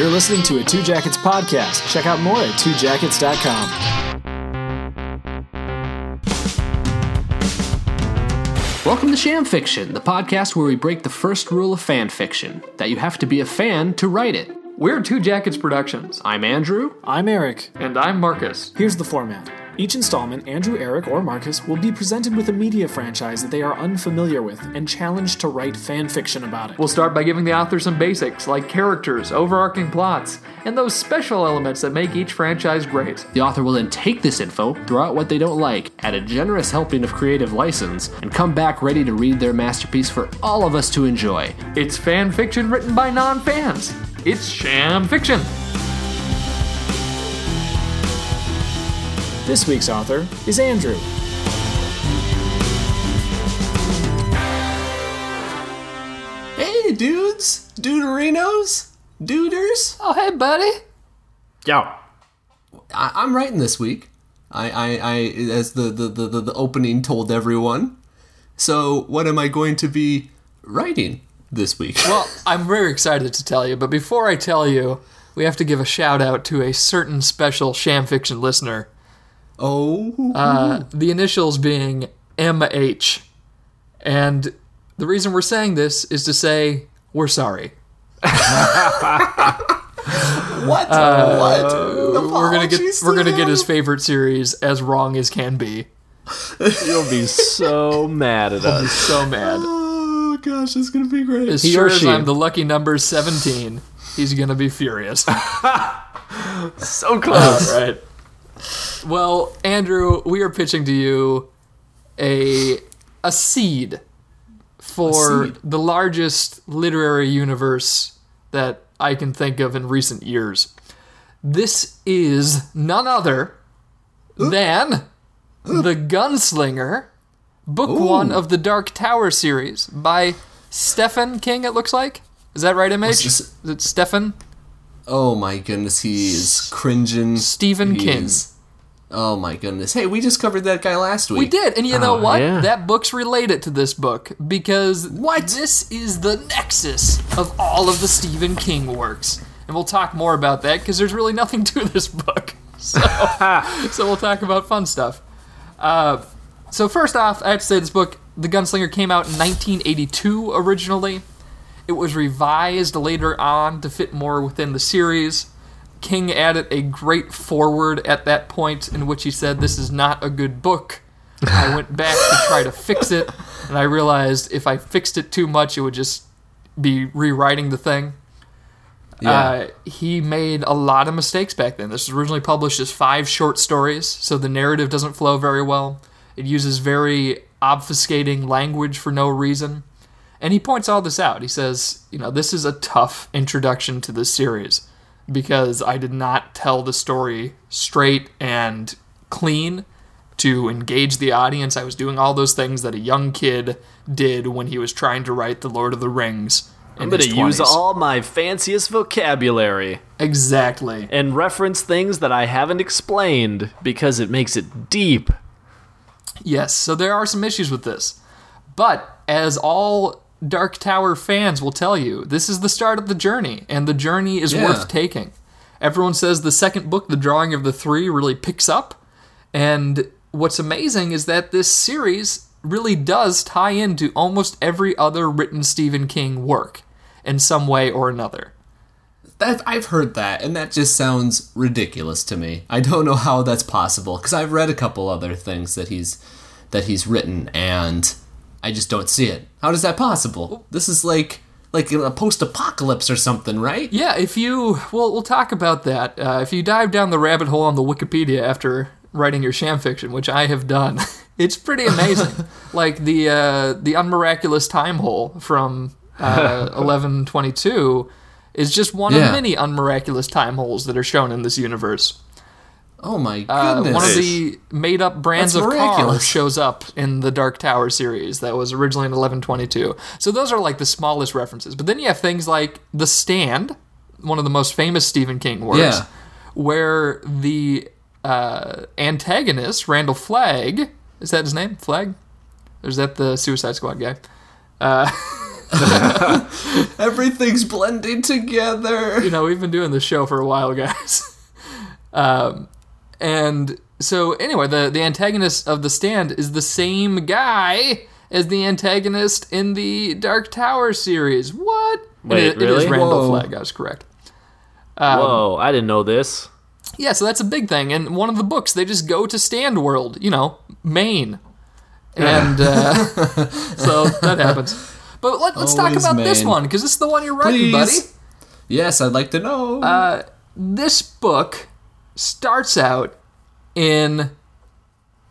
You're listening to a Two Jackets podcast. Check out more at twojackets.com. Welcome to Sham Fiction, the podcast where we break the first rule of fan fiction that you have to be a fan to write it. We're Two Jackets Productions. I'm Andrew. I'm Eric. And I'm Marcus. Here's the format. Each installment, Andrew, Eric, or Marcus will be presented with a media franchise that they are unfamiliar with and challenged to write fan fiction about it. We'll start by giving the author some basics, like characters, overarching plots, and those special elements that make each franchise great. The author will then take this info, throw out what they don't like, add a generous helping of creative license, and come back ready to read their masterpiece for all of us to enjoy. It's fan fiction written by non fans. It's sham fiction. This week's author is Andrew. Hey, dudes, duderinos, duders. Oh, hey, buddy. Yeah. I- I'm writing this week. I, I, I, as the, the, the, the, the opening told everyone. So, what am I going to be writing this week? Well, I'm very excited to tell you, but before I tell you, we have to give a shout out to a certain special Sham Fiction listener. Oh, Uh, the initials being MH. And the reason we're saying this is to say we're sorry. what? what? uh, We're gonna get we're gonna get his favorite series as wrong as can be. You'll be so mad at us. So mad. Oh gosh, it's gonna be great. As He sure or as. I'm the lucky number 17, he's gonna be furious. So close. All right. Well, Andrew, we are pitching to you a a seed for seed. the largest literary universe that I can think of in recent years. This is none other than The Gunslinger, book one of the Dark Tower series by Stephen King, it looks like. Is that right, MH? this- Is it Stephen? Oh my goodness, he is cringing. Stephen He King. is- Oh my goodness. Hey, we just covered that guy last week. We did, and you know Oh, what? yeah. That book's related to this book because What? This is the nexus of all of the Stephen King works, and we'll talk more about that because there's really nothing to this book. So, so we'll talk about fun stuff. Uh, so first off, I have to say this book, The Gunslinger, came out in 1982 originally. It was revised later on to fit more within the series. King added a great foreword at that point in which he said, This is not a good book. I went back to try to fix it, and I realized if I fixed it too much, it would just be rewriting the thing. Yeah. Uh, he made a lot of mistakes back then. This was originally published as five short stories, so the narrative doesn't flow very well. It uses very obfuscating language for no reason. And he points all this out. He says, you know, this is a tough introduction to this series because I did not tell the story straight and clean to engage the audience. I was doing all those things that a young kid did when he was trying to write The Lord of the Rings. in I'm going to use all my fanciest vocabulary Exactly. and reference things that I haven't explained because it makes it deep. Yes, so there are some issues with this. But as all Dark Tower fans will tell you, this is the start of the journey, and the journey is Yeah. worth taking. Everyone says the second book, The Drawing of the Three, really picks up. And what's amazing is that this series really does tie into almost every other written Stephen King work in some way or another. That I've heard that, and that just sounds ridiculous to me. I don't know how that's possible because I've read a couple other things that he's that he's written, and I just don't see it. How is that possible? This is like like a post-apocalypse or something, right? Yeah, if you well, we'll talk about that. Uh, if you dive down the rabbit hole on the Wikipedia after writing your sham fiction, which I have done, it's pretty amazing. like the uh, the unmiraculous time hole from uh, eleven twenty two is just one Yeah. of many unmiraculous time holes that are shown in this universe. Oh my Uh, goodness! one of the made up brands That's of car shows up in the Dark Tower series that was originally in 1122. So those are like the smallest references. But then you have things like The Stand, one of the most famous Stephen King works, Yeah. where the uh, antagonist, Randall Flagg, is that his name? Flagg? Or is that the Suicide Squad guy? Uh, Everything's blending together. you know, we've been doing this show for a while, guys. um, and so anyway, the the antagonist of the stand is the same guy as the antagonist in the Dark Tower series. What? Wait, it, it is really? Randall Whoa. Flagg. I was correct. Whoa, I didn't know this. Yeah, so that's a big thing. And one of the books, they just go to Stand World, you know, Maine. And uh, so that happens. But let, us talk about this one, because this is the one you're writing, Please. buddy. Yes, I'd like to know. Uh, This book starts out in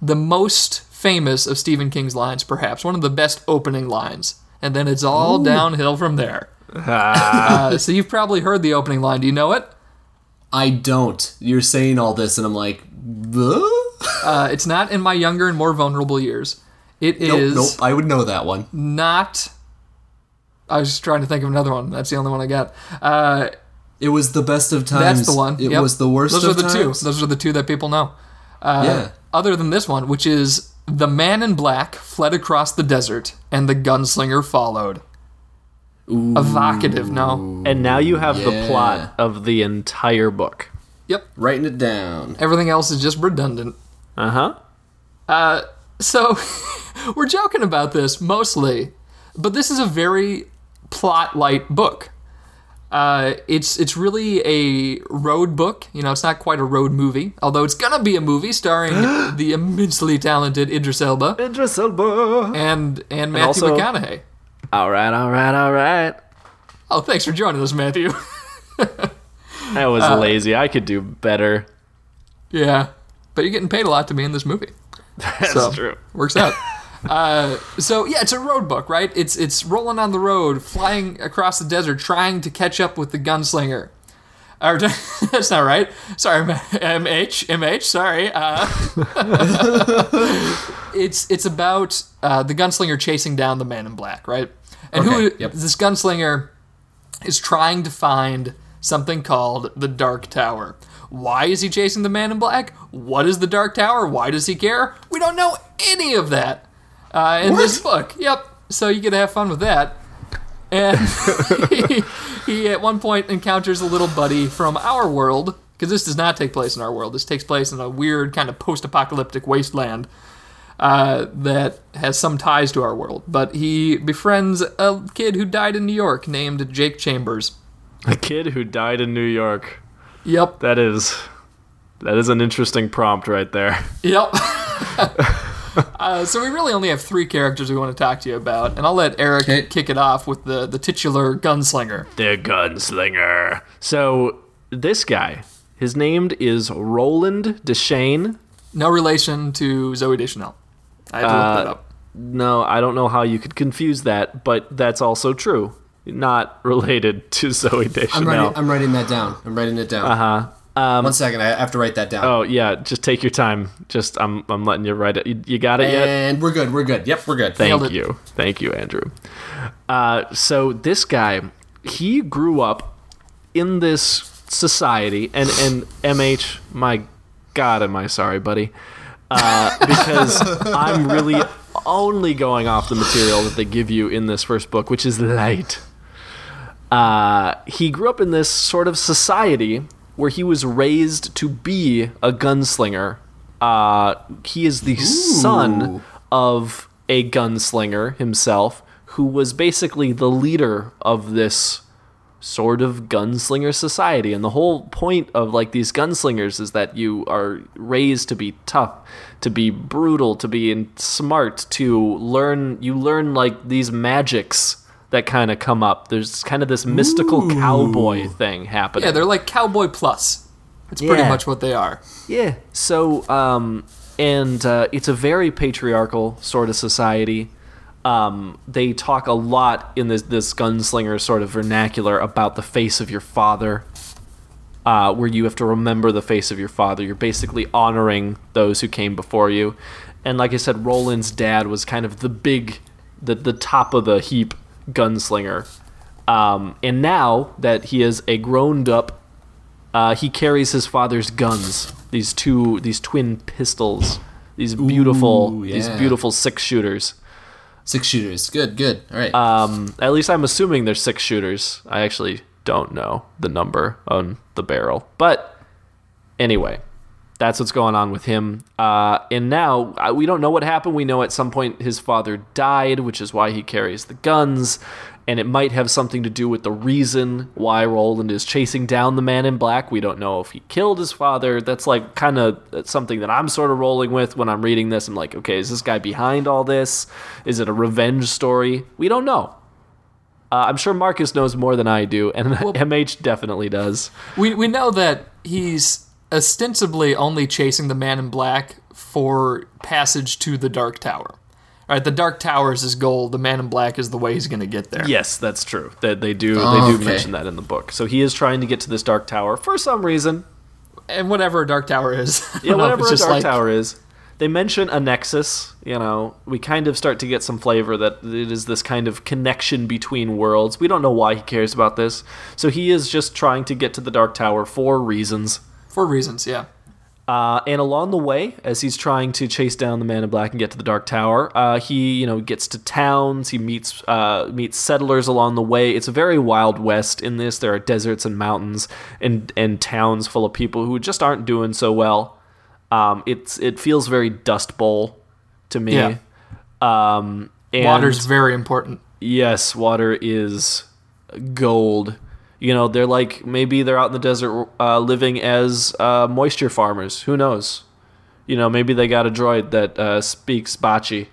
the most famous of Stephen King's lines, perhaps, one of the best opening lines. And then it's all downhill from there. uh, so you've probably heard the opening line. Do you know it? I don't. You're saying all this, and I'm like? Uh, it's not in my younger and more vulnerable years. It is nope, nope. I would know that one. not. I was just trying to think of another one. That's the only one I got. Uh, It was the best of times. that's the one. It Yep. was the worst of times. Those of are the times. two. Those are the two that people know. Uh, yeah. Other than this one, which is the man in black fled across the desert, and the gunslinger followed. Ooh. Evocative, no? And now you have the plot of the entire book. Yep. Writing it down. Everything else is just redundant. Uh huh. Uh so we're joking about this mostly, but this is a very plot light book. Uh, it's it's really a road book. You know, it's not quite a road movie, although it's gonna be a movie starring the immensely talented Idris Elba Idris Elba. and and Matthew also- McConaughey. All right, all right, all right. Oh, thanks for joining us, Matthew. I was Uh, lazy. I could do better. yeah, but you're getting paid a lot to be in this movie. That's So, true. Works out. Uh, so yeah, it's a road book, right? It's it's rolling on the road, flying across the desert, trying to catch up with the gunslinger. Or, that's not right. Sorry, MH, MH. Sorry. Uh, it's it's about uh, the gunslinger chasing down the man in black, right? And who yep. this gunslinger is trying to find something called the Dark Tower. Why is he chasing the man in black? What is the Dark Tower? Why does he care? We don't know any of that uh, in this book. Yep. So you get to have fun with that. And he, he at one point encounters a little buddy from our world, because this does not take place in our world. This takes place in a weird kind of post-apocalyptic wasteland uh, that has some ties to our world. But he befriends a kid who died in New York named Jake Chambers. A kid who died in New York. Yep. That is that is an interesting prompt right there. Yep. uh, so we really only have three characters we want to talk to you about, and I'll let Eric Okay. kick it off with the the titular gunslinger. The gunslinger. So this guy, his name is Roland Deschain. No relation to Zooey Deschanel. I had to look that Uh, up. No, I don't know how you could confuse that, but that's also true. Not related to Zooey I'm Deschanel. writing. I'm writing that down. I'm writing it down. Uh Uh-huh. Huh. One second. I have to write that down. Oh yeah, just take your time. Just I'm I'm letting you write it. You, you got it yet? and we're good. We're good. Yep, we're good. Thank you. Thank you, Andrew. Uh, so this guy, he grew up in this society, and, and MH, my God, am I sorry, buddy? Uh, because I'm really only going off the material that they give you in this first book, which is light. Uh, he grew up in this sort of society where he was raised to be a gunslinger. Uh, he is the son of a gunslinger himself, who was basically the leader of this sort of gunslinger society. And the whole point of like these gunslingers is that you are raised to be tough, to be brutal, to be smart, to learn. You learn like these magics that kind of come up. There's kind of this mystical cowboy thing happening. Yeah, they're like Cowboy Plus. It's pretty much what they are. Yeah. So, um, and uh, it's a very patriarchal sort of society. Um, they talk a lot in this this gunslinger sort of vernacular about the face of your father, uh, where you have to remember the face of your father. You're basically honoring those who came before you. And like I said, Roland's dad was kind of the big, the the top of the heap gunslinger. Um, and now that he is a grown up uh, he carries his father's guns. These two, these twin pistols. These beautiful, Ooh, these beautiful six shooters. Six shooters. Good, good. All right. Um, at least I'm assuming they're six shooters. I actually don't know the number on the barrel, but anyway, that's what's going on with him. Uh, and now we don't know what happened. We know at some point his father died, which is why he carries the guns. And it might have something to do with the reason why Roland is chasing down the man in black. We don't know if he killed his father. That's like kind of something that I'm sort of rolling with when I'm reading this. I'm like, okay, is this guy behind all this? Is it a revenge story? We don't know. Uh, I'm sure Marcus knows more than I do, and MH definitely does. We we know that he's ostensibly only chasing the man in black for passage to the Dark Tower. All right, the Dark Tower is his goal. The man in black is the way he's going to get there. Yes, that's true. That they do Oh, they do okay. mention that in the book. So he is trying to get to this dark tower for some reason. And whatever a Dark Tower is. Yeah, whatever it's a just dark like- tower is. They mention a nexus. You know, we kind of start to get some flavor that it is this kind of connection between worlds. We don't know why he cares about this. So he is just trying to get to the dark tower for reasons. For reasons, yeah. Uh, and along the way, as he's trying to chase down the Man in Black and get to the Dark Tower, uh, he you know gets to towns. He meets uh, meets settlers along the way. It's a very wild west in this. There are deserts and mountains and and towns full of people who just aren't doing so well. Um, it's it feels very Dust Bowl to me. Yeah. Um, and Water's very important. yes, water is gold. You know, they're like maybe they're out in the desert uh, living as uh, moisture farmers. Who knows? You know, maybe they got a droid that uh, speaks Bocce.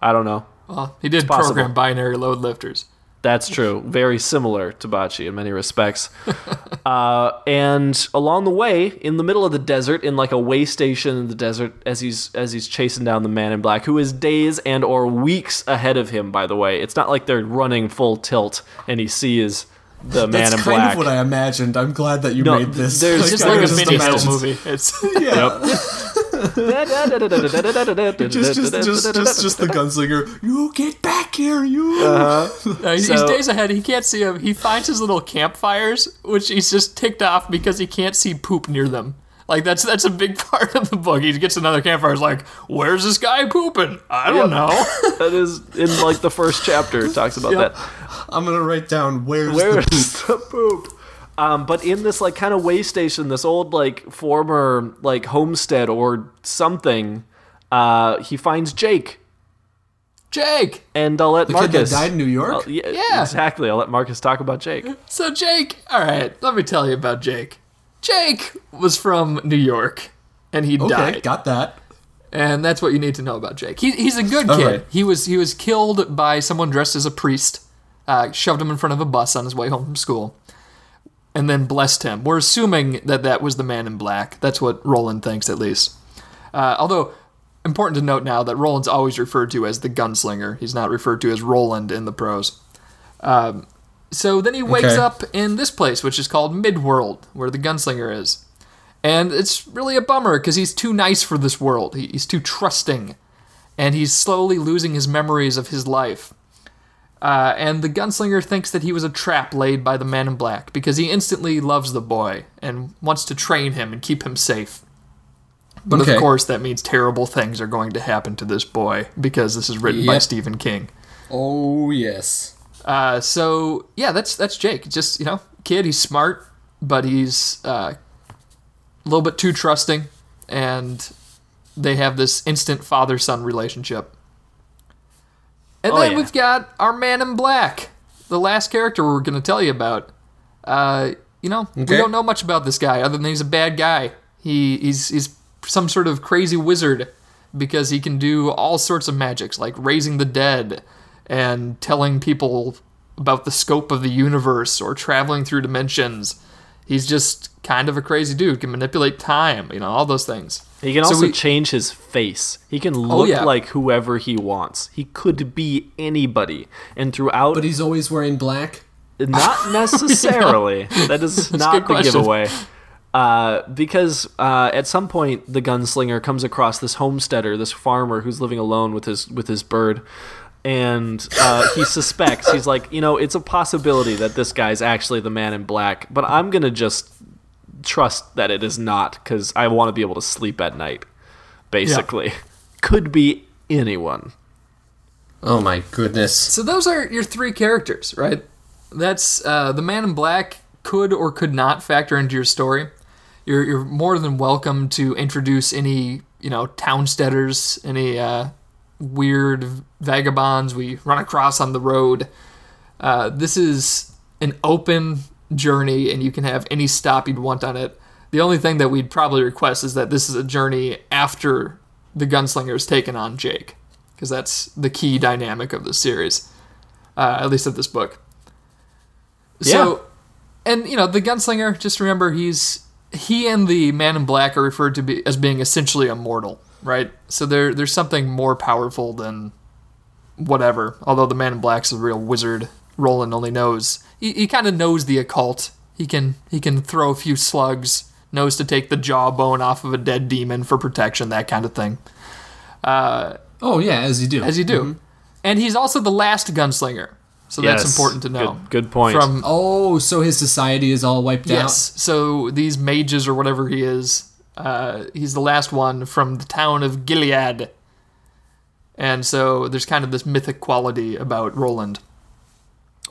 I don't know. Well, he did program binary load lifters. That's true. Very similar to Bocce in many respects. uh, and along the way, in the middle of the desert, in like a way station in the desert, as he's as he's chasing down the man in black, who is days and or weeks ahead of him. By the way, it's not like they're running full tilt and he sees the man That's in kind black. of what I imagined. I'm glad that you No, made this. there's It's just like a just mini imagined- movie. It's Just, just, just, just, just the gunslinger. You get back here, you. Uh, he's, he's So- days ahead. He can't see him. He finds his little campfires, which he's just ticked off because he can't see poop near them. Like that's that's a big part of the book. He gets another campfire. He's like, "Where's this guy pooping? I don't know." that is in like the first chapter. It talks about Yep. that. I'm gonna write down where's, Where's the poop. the poop? Um, but in this like kind of way station, this old like former like homestead or something, uh, he finds Jake, Jake. and I'll let The kid that Marcus. died in New York. Yeah, Yeah. exactly. I'll let Marcus talk about Jake. So Jake, all right, let me tell you about Jake. Jake was from New York, and he okay, died. got that. and that's what you need to know about Jake. He, he's a good kid. right. He was he was killed by someone dressed as a priest, uh, shoved him in front of a bus on his way home from school, and then blessed him. We're assuming that that was the man in black. That's what Roland thinks, at least. Uh, although important to note now that Roland's always referred to as the gunslinger. He's not referred to as Roland in the prose. Um, so then he wakes Okay. up in this place, which is called Midworld, where the gunslinger is. And it's really a bummer because he's too nice for this world. He, he's too trusting. And he's slowly losing his memories of his life. Uh, and the gunslinger thinks that he was a trap laid by the man in black because he instantly loves the boy and wants to train him and keep him safe. But Okay. of course, that means terrible things are going to happen to this boy because this is written by Stephen King. Oh yes. Uh, so yeah, that's that's Jake. Just you know, kid. He's smart, but he's uh, a little bit too trusting, and they have this instant father-son relationship. And Oh, then yeah. we've got our man in black, the last character we're going to tell you about. Uh, you know, we don't know much about this guy other than he's a bad guy. He he's he's some sort of crazy wizard because he can do all sorts of magics like raising the dead and telling people about the scope of the universe or traveling through dimensions. He's just kind of a crazy dude, can manipulate time, you know, all those things. He can So also we- change his face. He can look yeah. like whoever he wants. He could be anybody. And throughout, But he's always wearing black. not necessarily. That is not the question. giveaway. Uh, because uh, at some point the gunslinger comes across this homesteader, this farmer who's living alone with his with his bird, and uh, he suspects he's like, you know, it's a possibility that this guy's actually the man in black, but I'm gonna just trust that it is not because I want to be able to sleep at night. Basically, could be anyone. Oh my goodness. So those are your three characters, right? That's uh, the Man in Black could or could not factor into your story. You're you're more than welcome to introduce any you know townsteaders, any uh, weird vagabonds we run across on the road. Uh, this is an open journey, and you can have any stop you'd want on it. The only thing that we'd probably request is that this is a journey after the gunslinger has taken on Jake, because that's the key dynamic of the series, uh, at least of this book. So, and you know, the gunslinger. Just remember, he's he and the Man in Black are referred to be as being essentially immortal, right? So there, there's something more powerful than whatever. Although the Man in Black's a real wizard, Roland only knows he, he kind of knows the occult. He can he can throw a few slugs, knows to take the jawbone off of a dead demon for protection, that kind of thing. Oh yeah, as you do. As you do, and he's also the last gunslinger, so that's important to know. Good- good point. From Oh, so his society is all wiped out. Yes. So these mages or whatever he is, uh, he's the last one from the town of Gilead. And so there's kind of this mythic quality about Roland.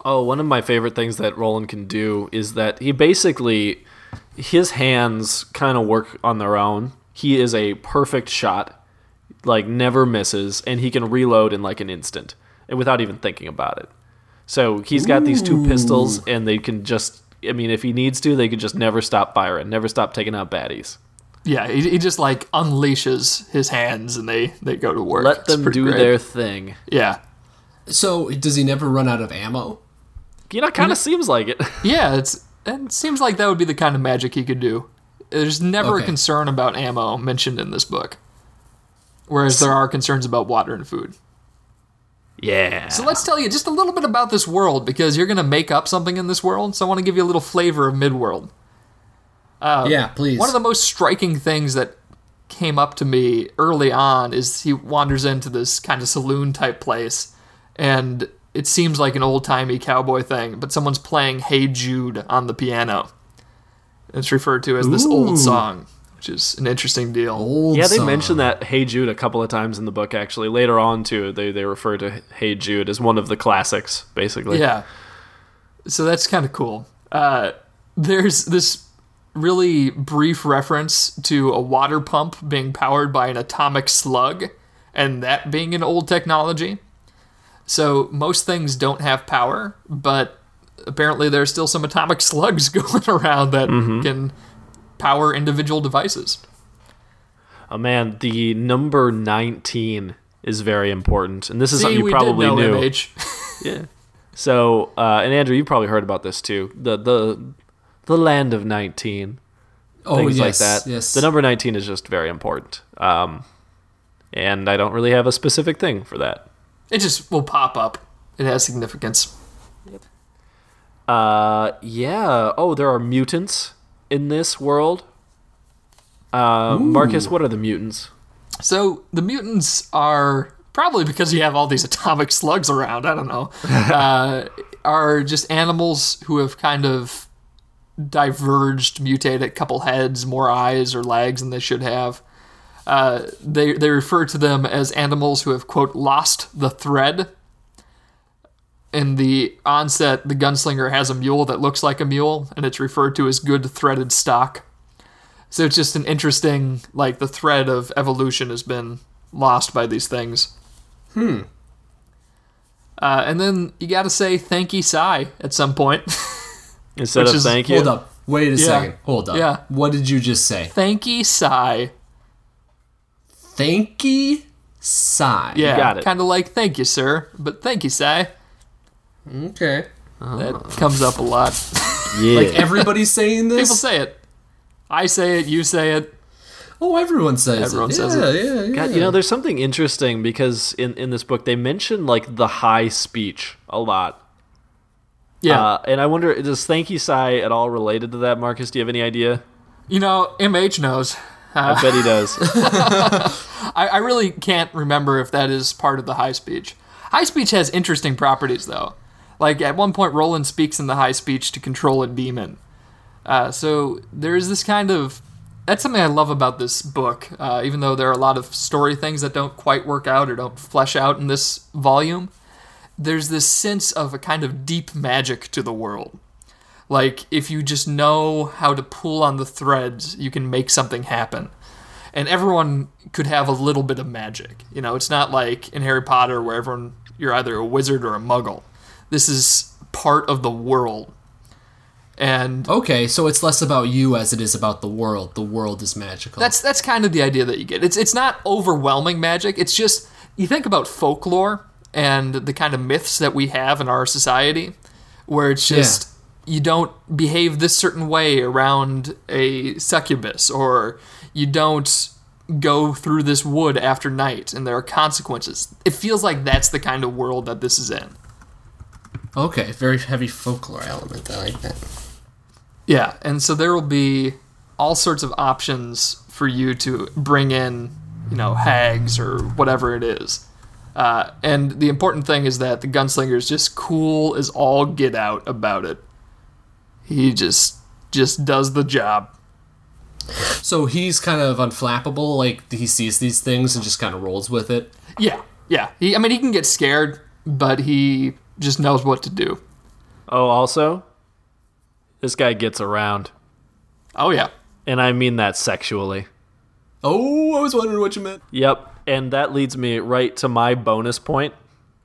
Oh, one of my favorite things that Roland can do is that he basically his hands kind of work on their own. He is a perfect shot, like never misses, and he can reload in like an instant and without even thinking about it. So he's got these two pistols, and they can just. I mean, if he needs to, they could just never stop firing, never stop taking out baddies. Yeah, he, he just like unleashes his hands and they, they go to work. Let It's them do great. their thing. Yeah. So does he never run out of ammo? You know, kind of seems like it. Yeah, it's it seems like that would be the kind of magic he could do. There's never a concern about ammo mentioned in this book. Whereas there are concerns about water and food. yeah. So let's tell you just a little bit about this world because you're going to make up something in this world. So I want to give you a little flavor of Midworld. Uh, yeah, please. One of the most striking things that came up to me early on is he wanders into this kind of saloon type place and it seems like an old timey cowboy thing, but someone's playing Hey Jude on the piano. It's referred to as this old song, which is an interesting deal. Old Yeah, they song. mention that Hey Jude a couple of times in the book. Actually, later on too, they they refer to Hey Jude as one of the classics, basically. Yeah. So that's kind of cool. Uh, there's this really brief reference to a water pump being powered by an atomic slug, and that being an old technology. So most things don't have power, but apparently there's still some atomic slugs going around that can power individual devices. Oh man, the number nineteen is very important, and this is See, something you we probably did know knew. Yeah. So, uh, and Andrew, you probably heard about this too. The the the land of nineteen, oh, things yes, like that. Yes. The number nineteen is just very important. Um, and I don't really have a specific thing for that. It just will pop up. It has significance. Uh, yeah. Oh, there are mutants in this world. Uh, Marcus, what are the mutants? So the mutants are probably because you have all these atomic slugs around. I don't know. uh, are just animals who have kind of diverged, mutated, a couple heads, more eyes or legs than they should have. Uh, they they refer to them as animals who have quote lost the thread. In the onset, the gunslinger has a mule that looks like a mule, and it's referred to as good threaded stock. So it's just an interesting, like the thread of evolution has been lost by these things. Hmm. Uh, and then you got to say thank you, Sai, at some point. Instead Which of is- thank you. Hold up. Wait a Yeah. second. Hold up. Yeah. What did you just say? thank you, Sai. Thankee sai. Yeah, got it. kind of like thank you, sir, but thank you, Sai. Okay. That comes up a lot. Yeah. Like everybody's saying this. People say it. I say it. You say it. oh, everyone says Everyone it. says yeah, it. Yeah, yeah. God, you know, there's something interesting because in, in this book they mention like the high speech a lot. Yeah. Uh, and I wonder, does thank you sigh at all related to that, Marcus? Do you have any idea? you know, MH knows. I bet he does. I, I really can't remember if that is part of the high speech. High speech has interesting properties, though. Like at one point, Roland speaks in the high speech to control a demon. Uh, so there is this kind of that's something I love about this book. Uh, even though there are a lot of story things that don't quite work out or don't flesh out in this volume, there's this sense of a kind of deep magic to the world. Like if you just know how to pull on the threads, you can make something happen. And everyone could have a little bit of magic. You know, it's not like in Harry Potter where everyone you're either a wizard or a muggle. This is part of the world. And Okay, so it's less about you as it is about the world. The world is magical. That's that's kind of the idea that you get. It's it's not overwhelming magic. It's just you think about folklore and the kind of myths that we have in our society, where it's just you don't behave this certain way around a succubus, or you don't go through this wood after night, and there are consequences. It feels like that's the kind of world that this is in. okay. Very heavy folklore element. I like that. Yeah, and so there will be all sorts of options for you to bring in, you know, hags or whatever it is. Uh, and the important thing is that the gunslinger is just cool as all get out about it. He just just does the job. So he's kind of unflappable. Like he sees these things and just kind of rolls with it. Yeah, yeah. He, I mean, he can get scared, but he just knows what to do. Oh, also, this guy gets around, Oh yeah, and I mean that sexually. Oh, I was wondering what you meant. Yep, and that leads me right to my bonus point.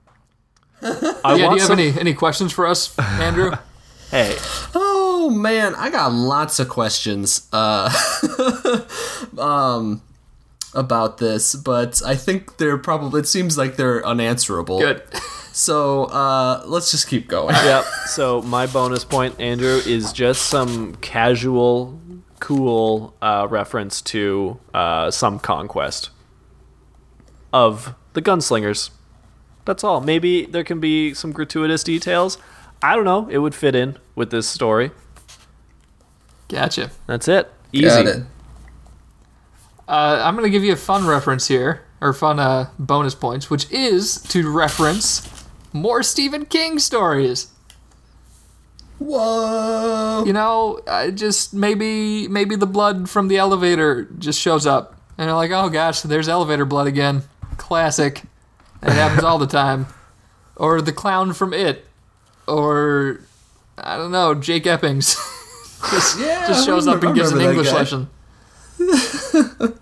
I yeah. Do you have some- any any questions for us, Andrew? Hey, Oh man, I got lots of questions uh, um, about this, but I think they're probably. It seems like they're unanswerable. Good. So uh, let's just keep going. yep. So my bonus point, Andrew, is just some casual, cool uh, reference to uh, some conquest of the gunslingers. That's all. Maybe there can be some gratuitous details. I don't know. It would fit in with this story. Gotcha. That's it. Easy. Got it. Uh, I'm going to give you a fun reference here, or fun uh, bonus points, which is to reference more Stephen King stories. Whoa. You know, uh, just maybe maybe the blood from the elevator just shows up, and you're like, oh gosh, there's elevator blood again. Classic. It happens all the time. Or the clown from It, or I don't know, Jake Eppings. just, Yeah, just shows up and gives an English guy. lesson.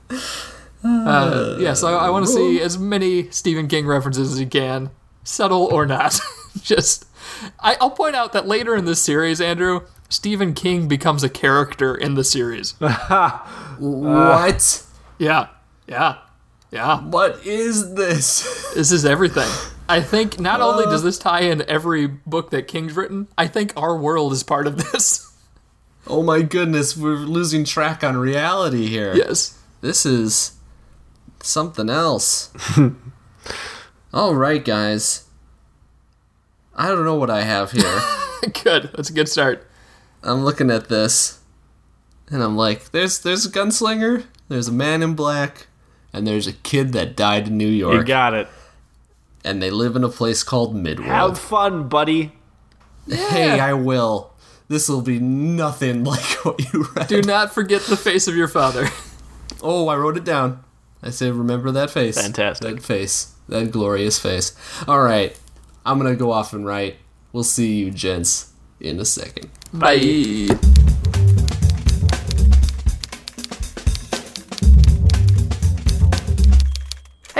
uh, yeah, so I, I want to see as many Stephen King references as you can, subtle or not. Just, I, I'll point out that later in this series, Andrew, Stephen King becomes a character in the series. what? Yeah, yeah, yeah. What is this? This is everything. I think not only does uh. this tie in every book that King's written, I think our world is part of this. Oh my goodness, we're losing track on reality here. yes. This is something else. All right, guys. I don't know what I have here. Good. That's a good start. I'm looking at this, and I'm like, "There's there's a gunslinger, there's a man in black, and there's a kid that died in New York. You got it. And they live in a place called Midworld." Have fun, buddy. Hey, I will. This will be nothing like what you read. Do not forget the face of your father. Oh, I wrote it down. I said, remember that face. Fantastic. That face. That glorious face. All right. I'm going to go off and write. We'll see you, gents, in a second. Bye.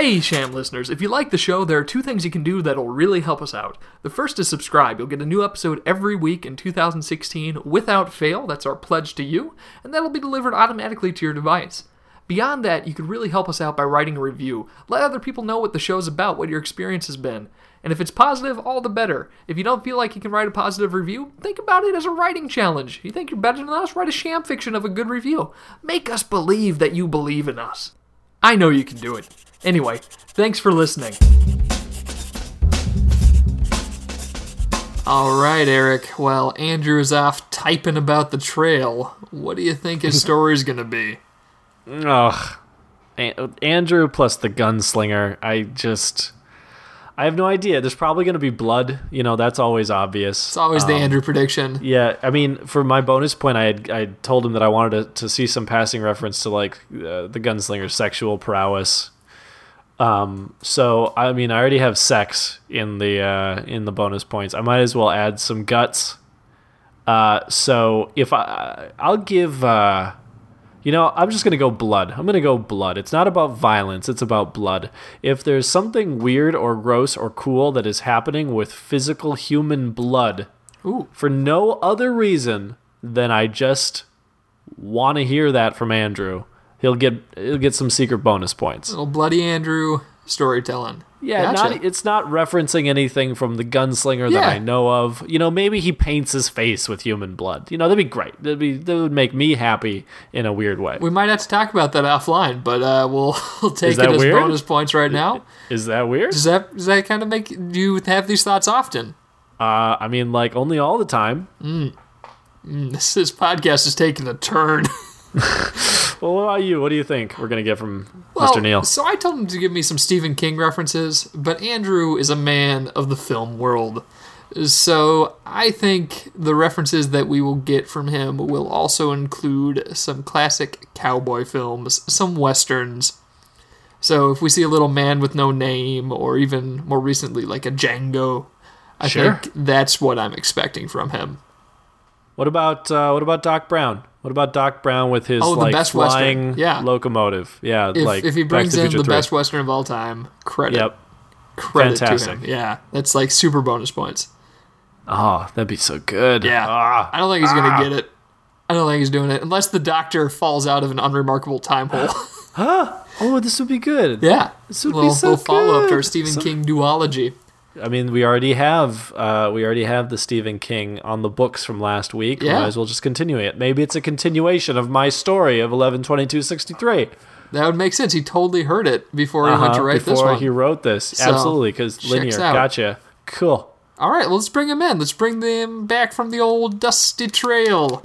Hey, Sham listeners, if you like the show, there are two things you can do that'll really help us out. The first is subscribe. You'll get a new episode every week in 2016 without fail. That's our pledge to you, and that'll be delivered automatically to your device. Beyond that, you could really help us out by writing a review. Let other people know what the show's about, what your experience has been. And if it's positive, all the better. If you don't feel like you can write a positive review, think about it as a writing challenge. You think you're better than us? Write a sham fiction of a good review. Make us believe that you believe in us. I know you can do it. Anyway, thanks for listening. All right, Eric. Well, Andrew's off typing about the trail. What do you think his story's gonna be? Ugh. An- Andrew plus the gunslinger. I just. I have no idea. There's probably going to be blood. You know, that's always obvious. It's always the Andrew prediction. Yeah, I mean, for my bonus point, I had I told him that I wanted to, to see some passing reference to like uh, the gunslinger's sexual prowess. Um, so I mean, I already have sex in the uh, in the bonus points. I might as well add some guts. Uh, so if I I'll give uh, you know, I'm just gonna go blood. I'm gonna go blood. It's not about violence, it's about blood. If there's something weird or gross or cool that is happening with physical human blood Ooh. for no other reason than I just want to hear that from Andrew, he'll get he'll get some secret bonus points. Little bloody Andrew storytelling. Yeah, Gotcha. not it's not referencing anything from the gunslinger that I know of. You know, maybe he paints his face with human blood. You know, that'd be great. That'd be that would make me happy in a weird way. We might have to talk about that offline, but uh, we'll, we'll take it as weird? bonus points right now. Is that weird? Does that does that kind of make you have these thoughts often? Uh, I mean, like only all the time. This, this podcast is taking a turn. Well, what about you? What do you think we're gonna get from Well, Mr. Neal? So I told him to give me some Stephen King references, but Andrew is a man of the film world. So I think the references that we will get from him will also include some classic cowboy films, some westerns. So if we see a little man with no name, or even more recently like a Django, I Sure. think that's what I'm expecting from him. What about uh, what about Doc Brown? What about Doc Brown with his Oh, like best Western. flying Yeah. locomotive? Yeah, If, like if he brings in the 3. best western of all time, credit, Yep. credit Fantastic. to him. Yeah, that's like super bonus points. Oh, that'd be so good. Yeah. Ah. I don't think he's gonna get it. I don't think he's doing it unless the doctor falls out of an unremarkable time hole. huh? Oh, this would be good. yeah, This would be little, so little follow up to our good. Stephen So- King duology. I mean, we already have uh, we already have the Stephen King on the books from last week. We Yeah. Might as well just continue it. Maybe it's a continuation of my story of eleven twenty two sixty three. That would make sense. He totally heard it before he went to write Uh-huh, before this one. he wrote this. So, Absolutely, because linear. out. Gotcha. Cool. All right, let's bring him in. Let's bring them back from the old dusty trail.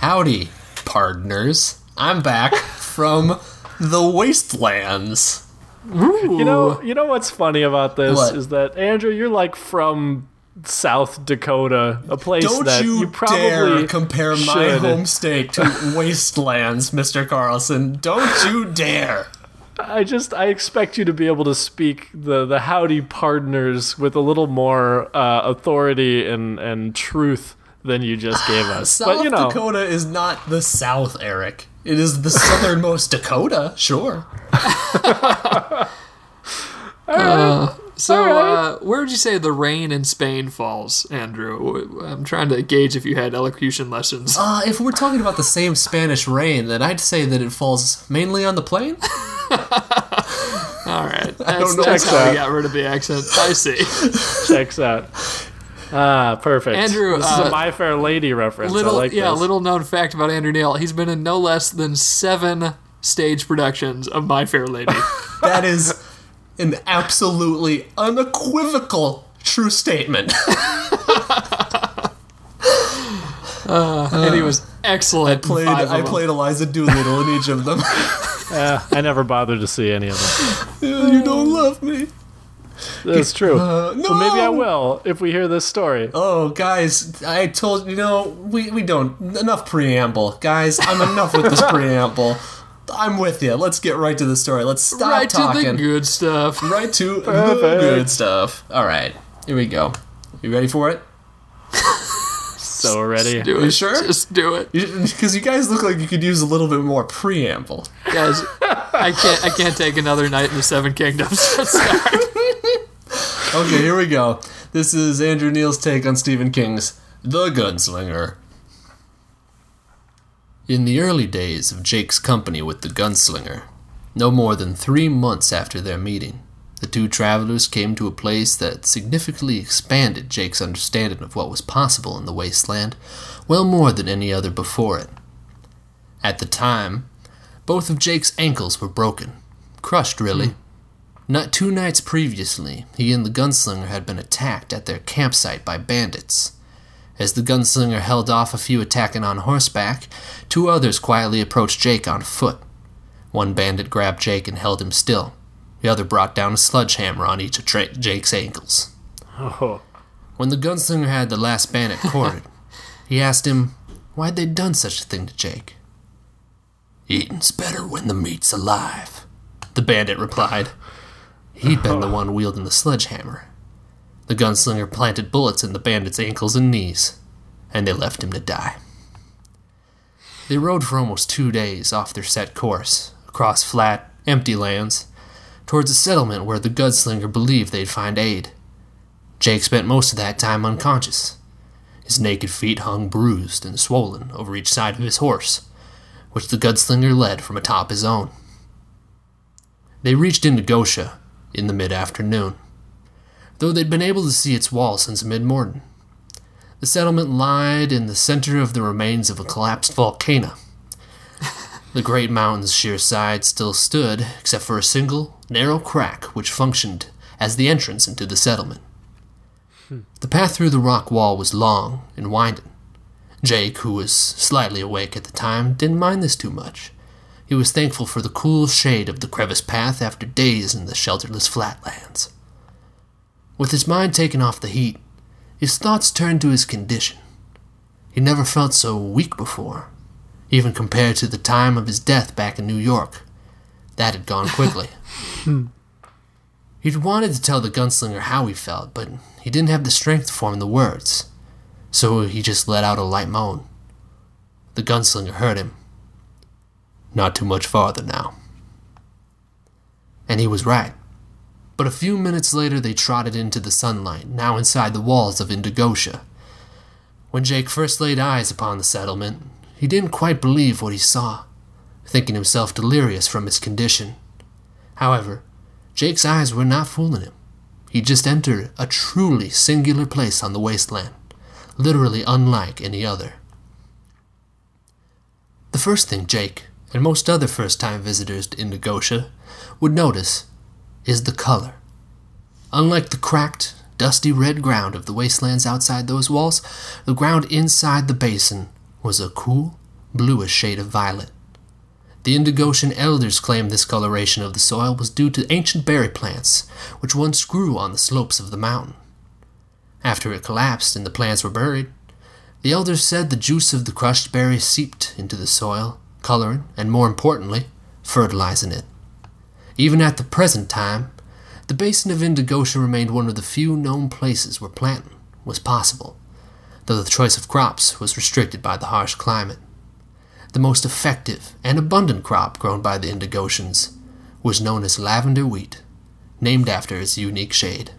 Howdy, partners. I'm back from the wastelands. You know, you know what's funny about this What? is that Andrew, you're like from South Dakota, a place Don't that you, you, probably dare compare my should. home state to wastelands, Mr. Carlson. Don't you dare. I just I expect you to be able to speak the the howdy partners with a little more uh, authority and and truth than you just gave us. South but you know, Dakota is not the South, Eric. It is the southernmost Dakota, sure. So, uh, where would you say the rain in Spain falls, Andrew? I'm trying to gauge if you had elocution lessons. Uh, if we're talking about the same Spanish rain, then I'd say that it falls mainly on the plain. All right, that's, know. that's Checks how we got rid of the accent. I see. checks out. Ah, perfect. Andrew, this is uh, a My Fair Lady reference. Little, I like yeah, this. little known fact about Andrew Neal: he's been in no less than seven stage productions of My Fair Lady, That is an absolutely unequivocal true statement. and he was excellent. in played, I played Eliza Doolittle in each of them. Eh, I never bothered to see any of them. you don't love me. That's true. Uh, no. Well, maybe I will if we hear this story. Oh, guys, I told you know we we don't enough preamble, guys. I'm enough with this preamble. I'm with you. Let's get right to the story. Let's stop right talking. to the good stuff. right to the good stuff. All right, here we go. You ready for it? So ready. Do You it. sure? Just do it, Because you guys look like you could use a little bit more preamble. guys. I can't. I can't take another night in the Seven Kingdoms. Okay, here we go. This is Andrew Neal's take on Stephen King's The Gunslinger. In the early days of Jake's company with the gunslinger, no more than three months after their meeting, the two travelers came to a place that significantly expanded Jake's understanding of what was possible in the wasteland, well more than any other before it. At the time, both of Jake's ankles were broken, crushed really. Hmm. Not two nights previously, he and the gunslinger had been attacked at their campsite by bandits. As the gunslinger held off a few attacking on horseback, two others quietly approached Jake on foot, One bandit grabbed Jake and held him still. The other brought down a sledgehammer on each of Tra- Jake's ankles. Oh. When the gunslinger had the last bandit cornered, he asked him why'd they done such a thing to Jake. Eating's better when the meat's alive, the bandit replied. He'd been the oh. one wielding the sledgehammer. The gunslinger planted bullets in the bandit's ankles and knees, and they left him to die. They rode for almost two days off their set course, across flat, empty lands, towards a settlement where the gunslinger believed they'd find aid. Jake spent most of that time unconscious. His naked feet hung bruised and swollen over each side of his horse, which the gunslinger led from atop his own. They reached Indigosha in the mid afternoon, though they'd been able to see its walls since mid morning. The settlement lied in the center of the remains of a collapsed volcano. The great mountain's sheer side still stood, except for a single, narrow crack which functioned as the entrance into the settlement. The path through the rock wall was long and winding. Jake, who was slightly awake at the time, didn't mind this too much. He was thankful for the cool shade of the crevice path after days in the shelterless flatlands. With his mind taken off the heat, his thoughts turned to his condition. He never felt so weak before, even compared to the time of his death back in New York. That had gone quickly. Hmm. He'd wanted to tell the gunslinger how he felt, but he didn't have the strength to form the words, so he just let out a light moan. The gunslinger heard him. Not too much farther now. And he was right. But a few minutes later, they trotted into the sunlight, now inside the walls of Indigosha. When Jake first laid eyes upon the settlement, he didn't quite believe what he saw, thinking himself delirious from his condition. However, Jake's eyes were not fooling him. He just entered a truly singular place on the wasteland, literally unlike any other. The first thing Jake, and most other first time visitors to Indigosha, would notice is the color. Unlike the cracked, dusty red ground of the wastelands outside those walls, the ground inside the basin was a cool, bluish shade of violet. The Indigoshan elders claimed this coloration of the soil was due to ancient berry plants, which once grew on the slopes of the mountain. After it collapsed and the plants were buried, the elders said the juice of the crushed berries seeped into the soil, coloring, and more importantly, fertilizing it. Even at the present time, the basin of Indigosha remained one of the few known places where planting was possible, though the choice of crops was restricted by the harsh climate. The most effective and abundant crop grown by the Indigoshans was known as lavender wheat, named after its unique shade.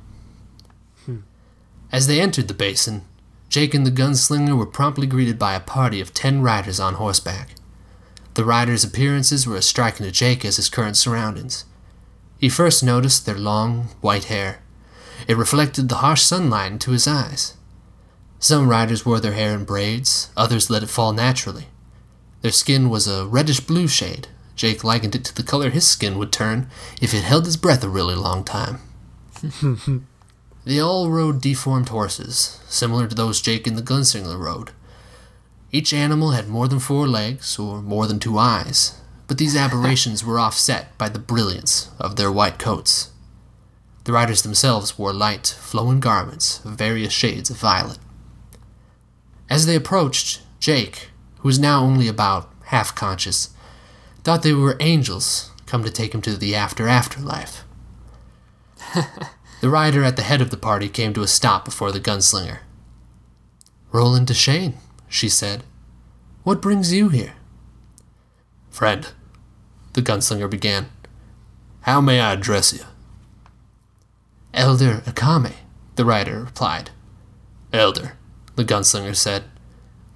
As they entered the basin, Jake and the gunslinger were promptly greeted by a party of ten riders on horseback. The riders' appearances were as striking to Jake as his current surroundings. He first noticed their long, white hair. It reflected the harsh sunlight into his eyes. Some riders wore their hair in braids, others let it fall naturally. Their skin was a reddish blue shade. Jake likened it to the color his skin would turn if it held his breath a really long time. they all rode deformed horses, similar to those Jake and the gunslinger rode. Each animal had more than four legs or more than two eyes, but these aberrations were offset by the brilliance of their white coats. The riders themselves wore light, flowing garments of various shades of violet. As they approached, Jake, who was now only about half conscious, thought they were angels come to take him to the after afterlife. the rider at the head of the party came to a stop before the gunslinger. Roland Deschain, she said. What brings you here? Friend, the gunslinger began. How may I address you? Elder Akame, the rider replied. Elder, the gunslinger said.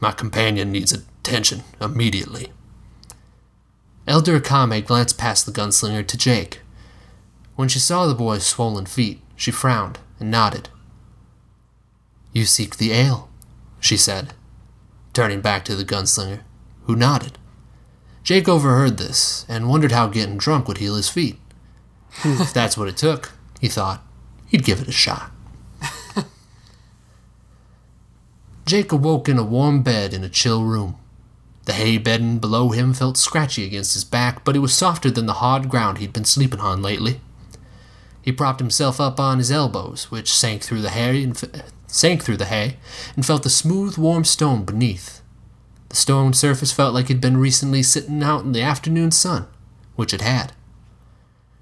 My companion needs attention immediately. Elder Akame glanced past the gunslinger to Jake. When she saw the boy's swollen feet, she frowned and nodded. You seek the ale, she said, turning back to the gunslinger, who nodded. Jake overheard this and wondered how getting drunk would heal his feet. if that's what it took, he thought, he'd give it a shot. Jake awoke in a warm bed in a chill room. The hay bedding below him felt scratchy against his back, but it was softer than the hard ground he'd been sleeping on lately. He propped himself up on his elbows, which sank through the hay and f- sank through the hay, and felt the smooth, warm stone beneath. The stone surface felt like it'd been recently sitting out in the afternoon sun, which it had.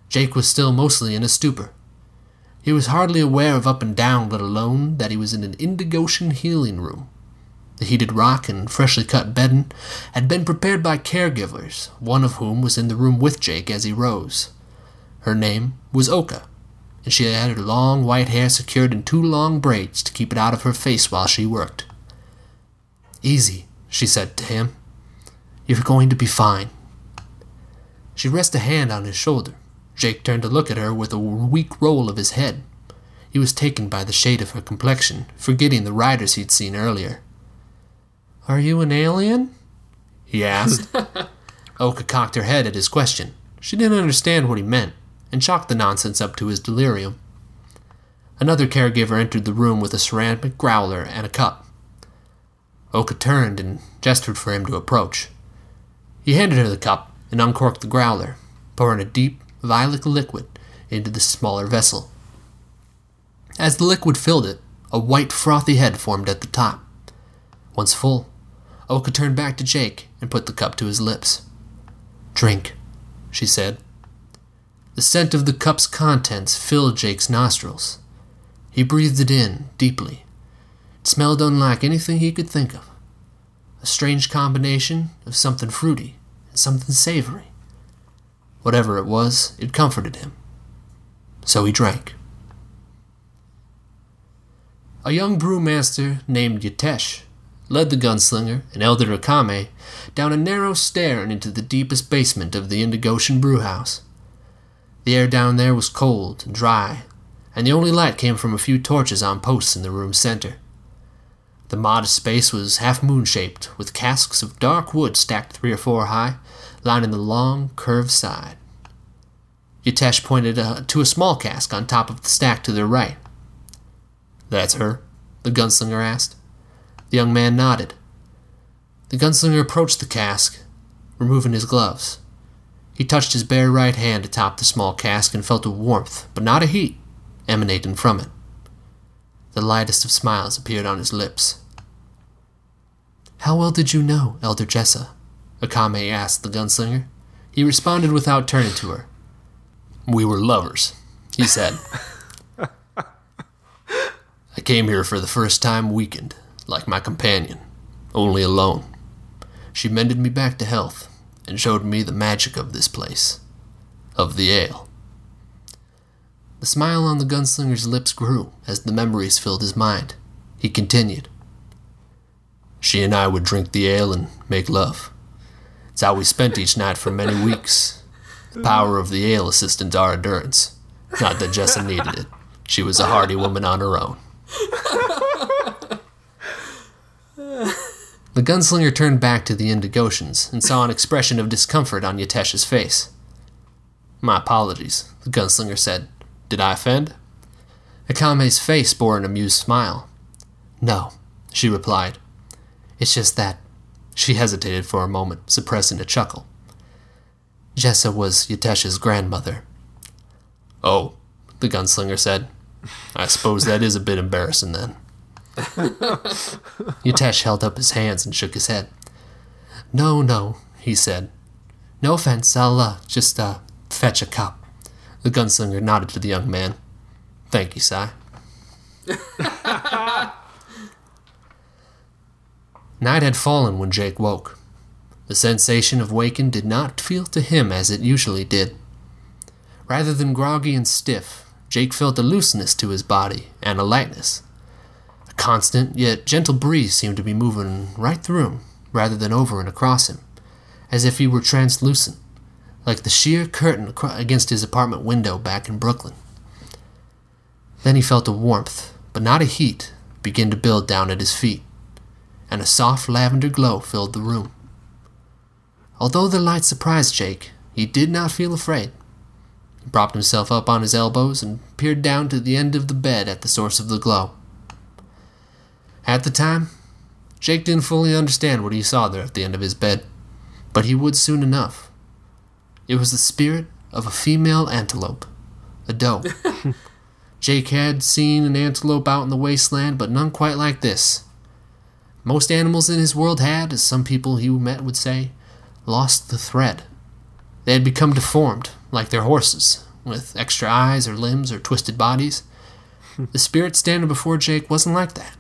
Jake was still mostly in a stupor. He was hardly aware of up and down, let alone that he was in an Indigosian healing room. The heated rock and freshly cut bedding had been prepared by caregivers, one of whom was in the room with Jake as he rose. Her name was Oka, and she had her long white hair secured in two long braids to keep it out of her face while she worked. Easy, she said to him. You're going to be fine. She rested a hand on his shoulder. Jake turned to look at her with a weak roll of his head. He was taken by the shade of her complexion, forgetting the riders he'd seen earlier. Are you an alien? he asked. Oka cocked her head at his question. She didn't understand what he meant, and chalked the nonsense up to his delirium. Another caregiver entered the room with a ceramic growler and a cup. Oka turned and gestured for him to approach. He handed her the cup and uncorked the growler, pouring a deep, violet liquid into the smaller vessel. As the liquid filled it, a white, frothy head formed at the top. Once full, Oka turned back to Jake and put the cup to his lips. Drink, she said. The scent of the cup's contents filled Jake's nostrils. He breathed it in deeply. It smelled unlike anything he could think of. A strange combination of something fruity and something savory. Whatever it was, it comforted him. So he drank. A young brewmaster named Yatesh led the gunslinger and Elder Akame down a narrow stair and into the deepest basement of the Indigosian brewhouse. The air down there was cold and dry, and the only light came from a few torches on posts in the room's center. The modest space was half moon shaped, with casks of dark wood stacked three or four high, lining the long, curved side. Yatesh pointed uh, to a small cask on top of the stack to their right. That's her? the gunslinger asked. The young man nodded. The gunslinger approached the cask, removing his gloves. He touched his bare right hand atop the small cask and felt a warmth, but not a heat, emanating from it. The lightest of smiles appeared on his lips. How well did you know, Elder Jessa? Akame asked the gunslinger. He responded without turning to her. We were lovers, he said. I came here for the first time weakened, like my companion, only alone. She mended me back to health and showed me the magic of this place, of the ale. The smile on the gunslinger's lips grew as the memories filled his mind. He continued. She and I would drink the ale and make love. It's how we spent each night for many weeks. The power of the ale assisted our endurance. Not that Jessa needed it. She was a hardy woman on her own. The gunslinger turned back to the Indigosians and saw an expression of discomfort on Yatesh's face. My apologies, the gunslinger said. Did I offend? Akame's face bore an amused smile. No, she replied. It's just that. She hesitated for a moment, suppressing a chuckle. Jessa was Yatesh's grandmother. Oh, the gunslinger said. I suppose that is a bit embarrassing then. Yatesh held up his hands and shook his head. No, no, he said. No offense, I'll uh, just uh, fetch a cup. The gunslinger nodded to the young man. Thank you, sai. Night had fallen when Jake woke. The sensation of waking did not feel to him as it usually did. Rather than groggy and stiff, Jake felt a looseness to his body and a lightness. A constant yet gentle breeze seemed to be moving right through him rather than over and across him, as if he were translucent, like the sheer curtain against his apartment window back in Brooklyn. Then he felt a warmth, but not a heat, begin to build down at his feet, and a soft lavender glow filled the room. Although the light surprised Jake, he did not feel afraid. He propped himself up on his elbows and peered down to the end of the bed at the source of the glow. At the time, Jake didn't fully understand what he saw there at the end of his bed, but he would soon enough. It was the spirit of a female antelope, a doe. Jake had seen an antelope out in the wasteland, but none quite like this. Most animals in his world had, as some people he met would say, lost the thread. They had become deformed, like their horses, with extra eyes or limbs or twisted bodies. The spirit standing before Jake wasn't like that.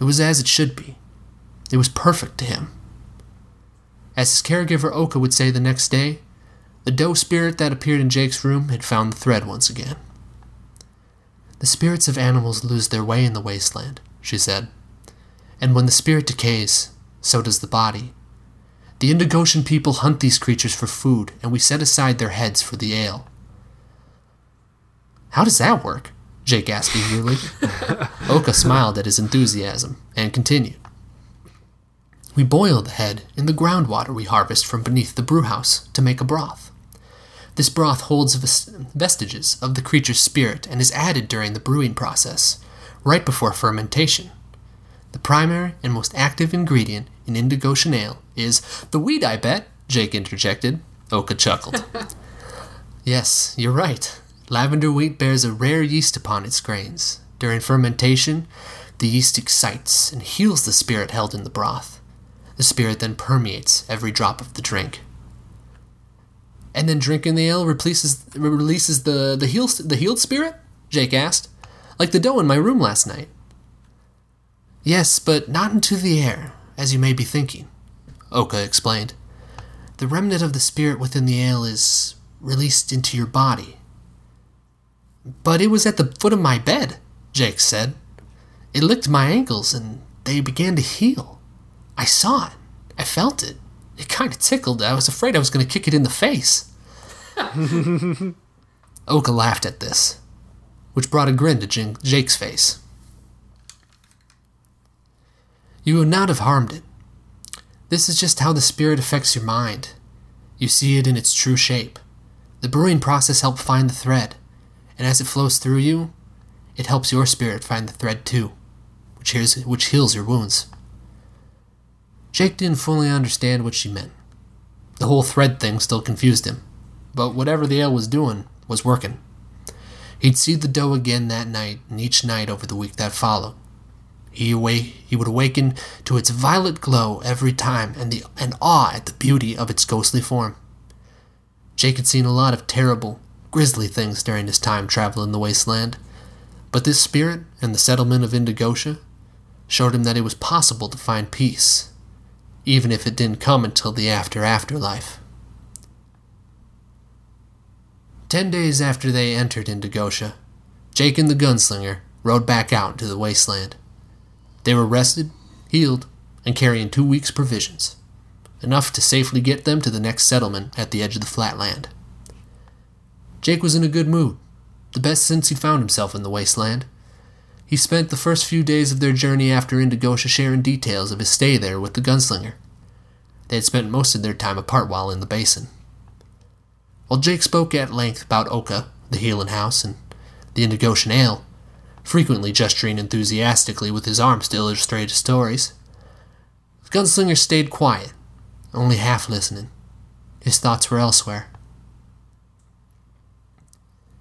It was as it should be. It was perfect to him. As his caregiver Oka would say the next day, the doe spirit that appeared in Jake's room had found the thread once again. The spirits of animals lose their way in the wasteland, she said. And when the spirit decays, so does the body. The Indigosian people hunt these creatures for food, and we set aside their heads for the ale. How does that work? Jake asked eagerly. Oka smiled at his enthusiasm and continued. We boil the head in the groundwater we harvest from beneath the brewhouse to make a broth. This broth holds ves- vestiges of the creature's spirit and is added during the brewing process, right before fermentation. The primary and most active ingredient in Indigosian ale is the weed, I bet, Jake interjected. Oka chuckled. yes, you're right. Lavender wheat bears a rare yeast upon its grains. During fermentation, the yeast excites and heals the spirit held in the broth. The spirit then permeates every drop of the drink. And then drinking the ale releases releases the the healed the healed spirit. Jake asked, like the doe in my room last night. Yes, but not into the air, as you may be thinking. Oka explained. The remnant of the spirit within the ale is released into your body. But it was at the foot of my bed, Jake said. It licked my ankles and they began to heal. I saw it. I felt it. It kind of tickled. I was afraid I was going to kick it in the face. Oka laughed at this, which brought a grin to Jake's face. You would not have harmed it. This is just how the spirit affects your mind. You see it in its true shape. The brewing process helped find the thread, and as it flows through you, it helps your spirit find the thread too, which heals, which heals your wounds. Jake didn't fully understand what she meant. The whole thread thing still confused him, but whatever the ale was doing was working. He'd see the doe again that night and each night over the week that followed. He, he would awaken to its violet glow every time and, the, and awe at the beauty of its ghostly form. Jake had seen a lot of terrible, grisly things during his time traveling the wasteland, but this spirit and the settlement of Indigosha showed him that it was possible to find peace, even if it didn't come until the after afterlife. Ten days after they entered Indigosha, Jake and the gunslinger rode back out into the wasteland. They were rested, healed, and carrying two weeks' provisions, enough to safely get them to the next settlement at the edge of the flatland. Jake was in a good mood, the best since he'd found himself in the wasteland. He spent the first few days of their journey after Indigosha sharing details of his stay there with the gunslinger. They had spent most of their time apart while in the basin. While Jake spoke at length about Oka, the healing house, and the Indigoshan ale, frequently gesturing enthusiastically with his arms to illustrate his stories, the gunslinger stayed quiet, only half listening. His thoughts were elsewhere.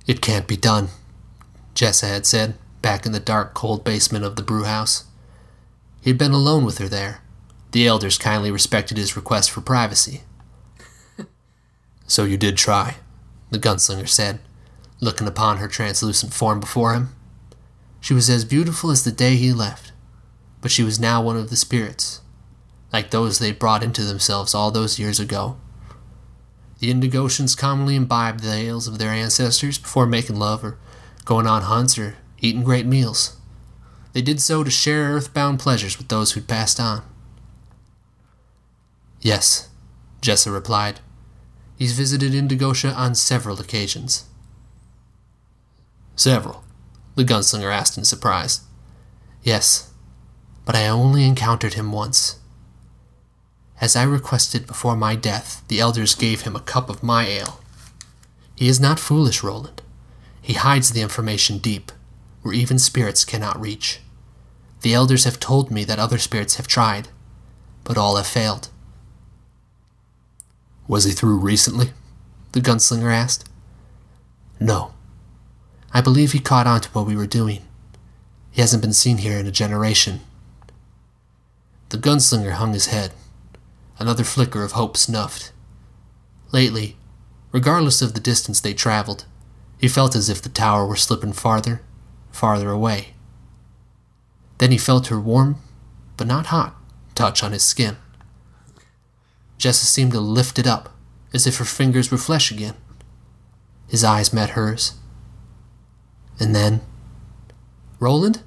It can't be done, Jessa had said, back in the dark, cold basement of the brewhouse. He had been alone with her there. The elders kindly respected his request for privacy. so you did try, the gunslinger said, looking upon her translucent form before him. She was as beautiful as the day he left, but she was now one of the spirits, like those they brought into themselves all those years ago. The Indigosians commonly imbibed the ales of their ancestors before making love or going on hunts or eating great meals. They did so to share earthbound pleasures with those who'd passed on. Yes, Jessa replied. He's visited Indigosha on several occasions. Several? The gunslinger asked in surprise. Yes, but I only encountered him once. As I requested before my death, the elders gave him a cup of my ale. He is not foolish, Roland. He hides the information deep, where even spirits cannot reach. The elders have told me that other spirits have tried, but all have failed. Was he through recently? The gunslinger asked. No. I believe he caught on to what we were doing. He hasn't been seen here in a generation. The gunslinger hung his head. Another flicker of hope snuffed. Lately, regardless of the distance they traveled, he felt as if the tower were slipping farther, farther away. Then he felt her warm, but not hot, touch on his skin. Jessa seemed to lift it up, as if her fingers were flesh again. His eyes met hers. And then. Roland?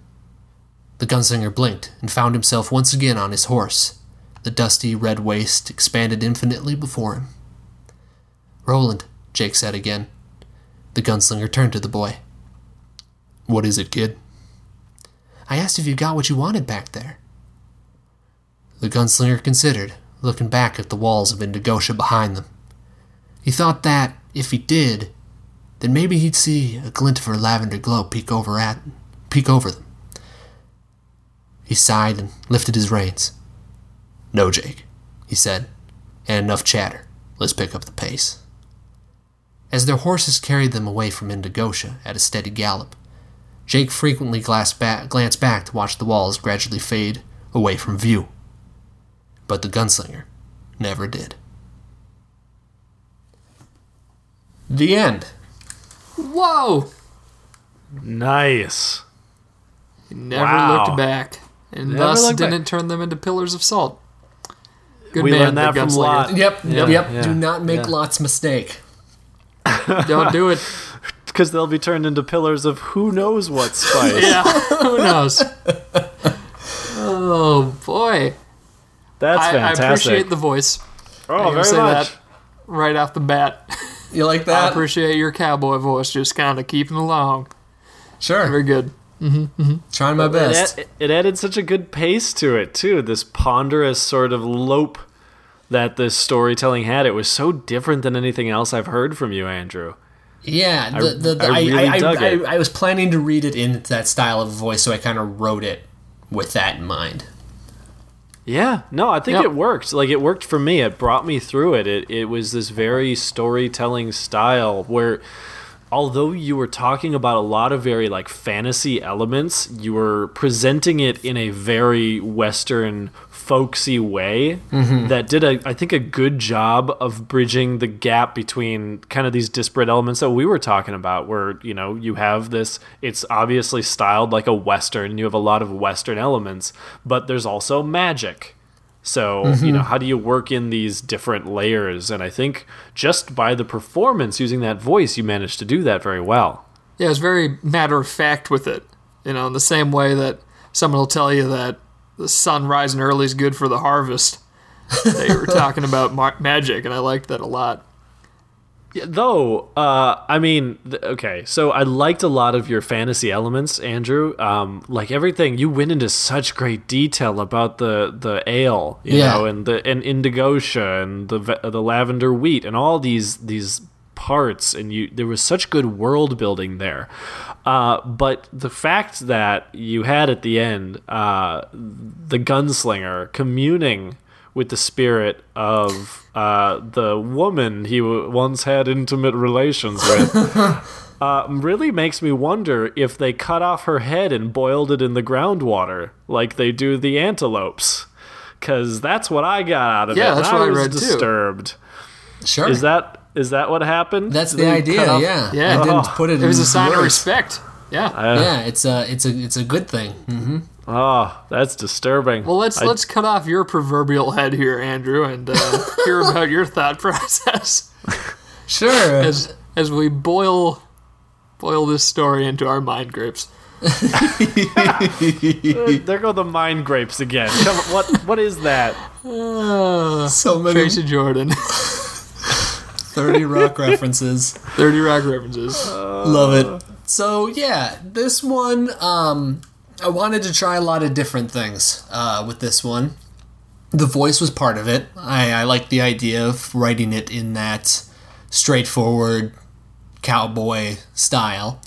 The gunslinger blinked and found himself once again on his horse. The dusty red waste expanded infinitely before him. Roland, Jake said again. The gunslinger turned to the boy. What is it, kid? I asked if you got what you wanted back there. The gunslinger considered, looking back at the walls of Indigosha behind them. He thought that, if he did, then maybe he'd see a glint of her lavender glow peek over at peek over them. He sighed and lifted his reins. No, Jake, he said, and enough chatter. Let's pick up the pace. As their horses carried them away from Indigosha at a steady gallop, Jake frequently glanced back, glanced back to watch the walls gradually fade away from view. But the gunslinger never did. The end. Whoa! Nice. He never Wow. looked back, and Never thus didn't turn them into pillars of salt. Good We man, learned that from gunslinger. Lot. Yep, Yeah, yep. yeah, Do not make yeah. Lot's mistake. Don't do it. Because they'll be turned into pillars of who knows what spice. Yeah, who knows? Oh boy, That's I, I fantastic. appreciate the voice. oh, I'm gonna very say much. that right off the bat. You like that? I appreciate your cowboy voice, just kind of keeping along. sure. Very good. Mm-hmm, mm-hmm. Trying my best. It, it added such a good pace to it too. This ponderous sort of lope that this storytelling had. It was so different than anything else I've heard from you, Andrew. Yeah, the, the, the, I I, really I, dug I, it. I, I was planning to read it in that style of voice, so I kind of wrote it with that in mind. Yeah, no, I think Yep. it worked. Like it worked for me. It brought me through it. It it was this very storytelling style where although you were talking about a lot of very like fantasy elements, you were presenting it in a very western folksy way mm-hmm. that did a I think a good job of bridging the gap between kind of these disparate elements that we were talking about where, you know, you have this it's obviously styled like a western, you have a lot of western elements, but there's also magic. So, you know, mm-hmm. how do you work in these different layers? And I think just by the performance using that voice, you managed to do that very well. Yeah, it's very matter of fact with it. You know, in the same way that someone will tell you that the sun rising early is good for the harvest. they were talking about ma- magic, and I liked that a lot. Yeah, though, uh, I mean, th- okay, so I liked a lot of your fantasy elements, Andrew. Um, like everything, you went into such great detail about the the ale, you Yeah. know, and the and Indigosha and the the lavender wheat and all these these parts, and you there was such good world building there. Uh, but the fact that you had at the end uh, the gunslinger communing with the spirit of uh, the woman he w- once had intimate relations with. Uh, really makes me wonder if they cut off her head and boiled it in the groundwater like they do the antelopes. Because that's what I got out of Yeah, it. and that's what I was read, too. disturbed. Sure. Is that is that what happened? That's the They idea, off- yeah. Yeah. I didn't Oh. put it It was in a sign of respect. Yeah. Yeah, it's a it's a it's a good thing. Hmm. Oh, that's disturbing. Well, let's I- let's cut off your proverbial head here, Andrew, and uh, hear about your thought process Sure. as as we boil boil this story into our mind grapes. there go the mind grapes again. Come, what what is that? so many Tracy Jordan, 30 rock references. Thirty Rock references. Love it. So yeah, this one, um, I wanted to try a lot of different things uh, with this one. The voice was part of it. I, I like the idea of writing it in that straightforward cowboy style.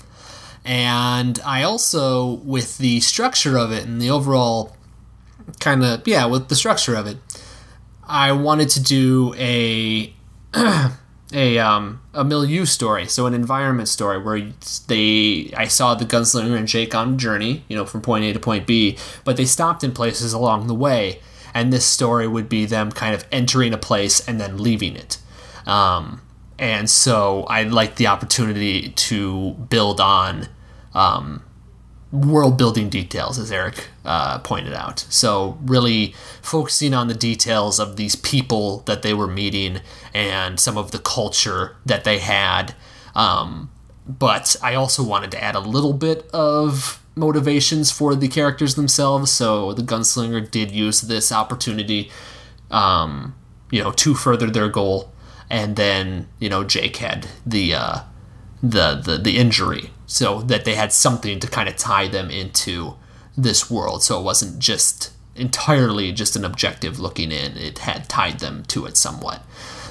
And I also, with the structure of it and the overall kind of, yeah, with the structure of it, I wanted to do a a um a milieu story, so an environment story where they I saw the gunslinger and Jake on a journey, you know, from point A to point B, but they stopped in places along the way, and this story would be them kind of entering a place and then leaving it. Um, and so I like the opportunity to build on um, world building details, as Eric uh, pointed out. So, really focusing on the details of these people that they were meeting and some of the culture that they had. Um, but I also wanted to add a little bit of motivations for the characters themselves. So, the gunslinger did use this opportunity, um, you know, to further their goal. And then, you know, Jake had the. Uh, the, the the injury so that they had something to kind of tie them into this world so it wasn't just entirely just an objective looking in it had tied them to it somewhat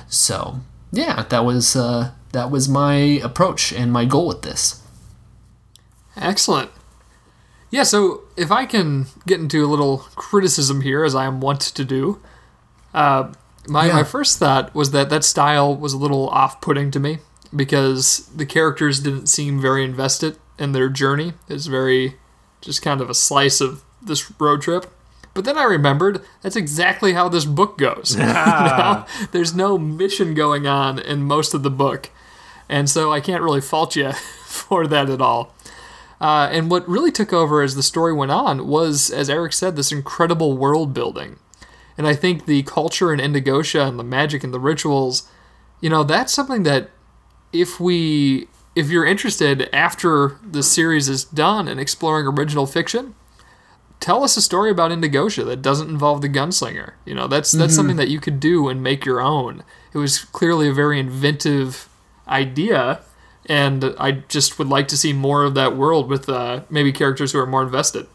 so yeah that was uh, that was my approach and my goal with this Excellent. Yeah, so if I can get into a little criticism here, as I am wont to do, uh, my, Yeah. my first thought was that that style was a little off putting to me because the characters didn't seem very invested in their journey. It's very just kind of a slice of this road trip. But then I remembered that's exactly how this book goes. You know? There's no mission going on in most of the book. And so I can't really fault you for that at all. Uh, and what really took over as the story went on was, as Eric said, this incredible world building. And I think the culture in Indigosha and the magic and the rituals, you know, that's something that if we if you're interested after the series is done and exploring original fiction, tell us a story about Indigosha that doesn't involve the gunslinger. You know, that's that's something that you could do and make your own. It was clearly a very inventive idea, and I just would like to see more of that world with uh, maybe characters who are more invested.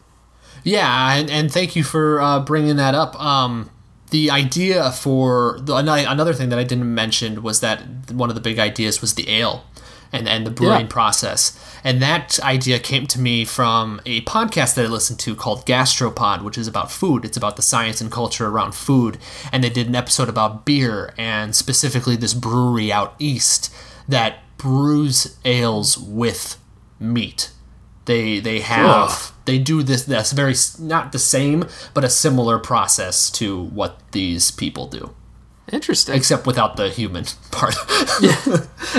Yeah, and, and thank you for uh, bringing that up. Um, the idea for the, another thing that I didn't mention was that one of the big ideas was the ale and, and the brewing Yeah. process. And that idea came to me from a podcast that I listened to called Gastropod, which is about food. It's about the science and culture around food. And they did an episode about beer and specifically this brewery out east that brews ales with meat. They they have they do this that's very not the same but a similar process to what these people do Interesting. except without the human part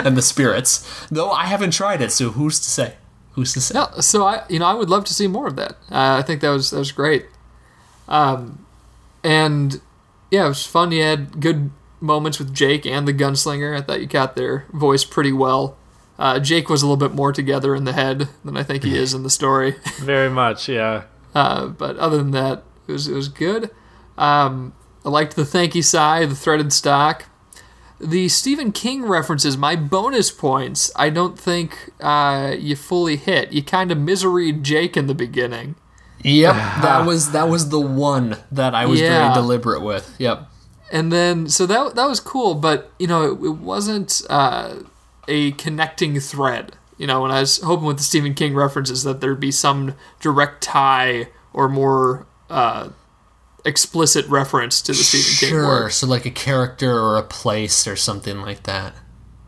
and the spirits though i haven't tried it so who's to say who's to say No, so I, you know, I would love to see more of that. Uh, I think that was that was great. Um, and yeah, it was fun. You had good moments with Jake and the gunslinger. I thought you got their voice pretty well. Uh, Jake was a little bit more together in the head than I think he is in the story. Very much, yeah. Uh, but other than that, it was it was good. Um, I liked the Thankee sai, the threaded stock, the Stephen King references. My bonus points, I don't think uh, you fully hit. You kind of miseried Jake in the beginning. yep that was that was the one that i was Yeah. very deliberate with yep and then so that that was cool but you know it, it wasn't uh, a connecting thread. You know and i was hoping with the stephen king references that there'd be some direct tie or more uh, explicit reference to the stephen king sure so like a character or a place or something like that.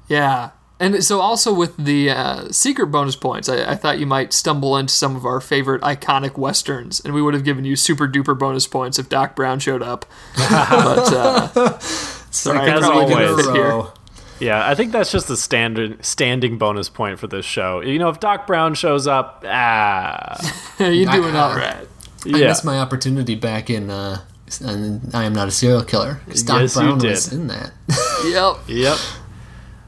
Yeah. And so also with the uh, secret bonus points I, I thought you might stumble into some of our favorite iconic westerns and we would have given you super duper bonus points if doc brown showed up. But uh, sorry, I as always. Fit here. Row. Yeah, I think that's just the standard standing bonus point for this show. You know, if Doc Brown shows up, ah, You're doing I- all right. I yeah, missed my opportunity back in uh, in I am not a serial killer. Doc Yes, you Brown did. was in that. Yep. yep.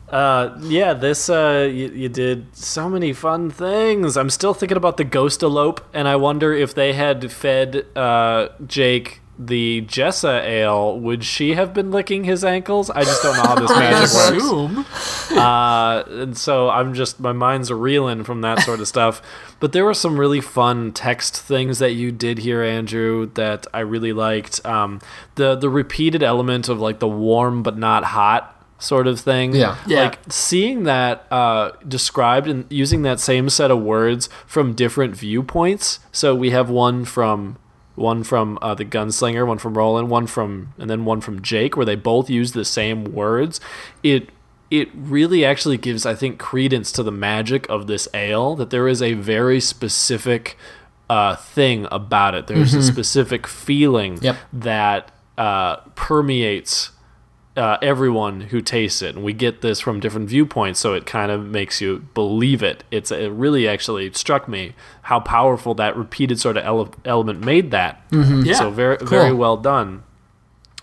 Uh, yeah, this uh, you, you did so many fun things. I'm still thinking about the ghost elope, and I wonder if they had fed uh, Jake the Jessa ale, would she have been licking his ankles? I just don't know how this magic works. assume. Uh, and so I'm just my mind's reeling from that sort of stuff. But there were some really fun text things that you did here, Andrew, that I really liked. Um, the the repeated element of like the warm but not hot sort of thing. Yeah. Yeah. Like seeing that uh, described and using that same set of words from different viewpoints. So we have one from one from uh, the gunslinger, one from Roland, one from and then one from Jake, where they both use the same words. It it really actually gives, I think, credence to the magic of this ale. That there is a very specific uh, thing about it. There's a specific feeling Yep. that uh, permeates uh, everyone who tastes it, and we get this from different viewpoints, so it kind of makes you believe it. It's it really actually struck me how powerful that repeated sort of ele- element made that. Yeah. So very very well done.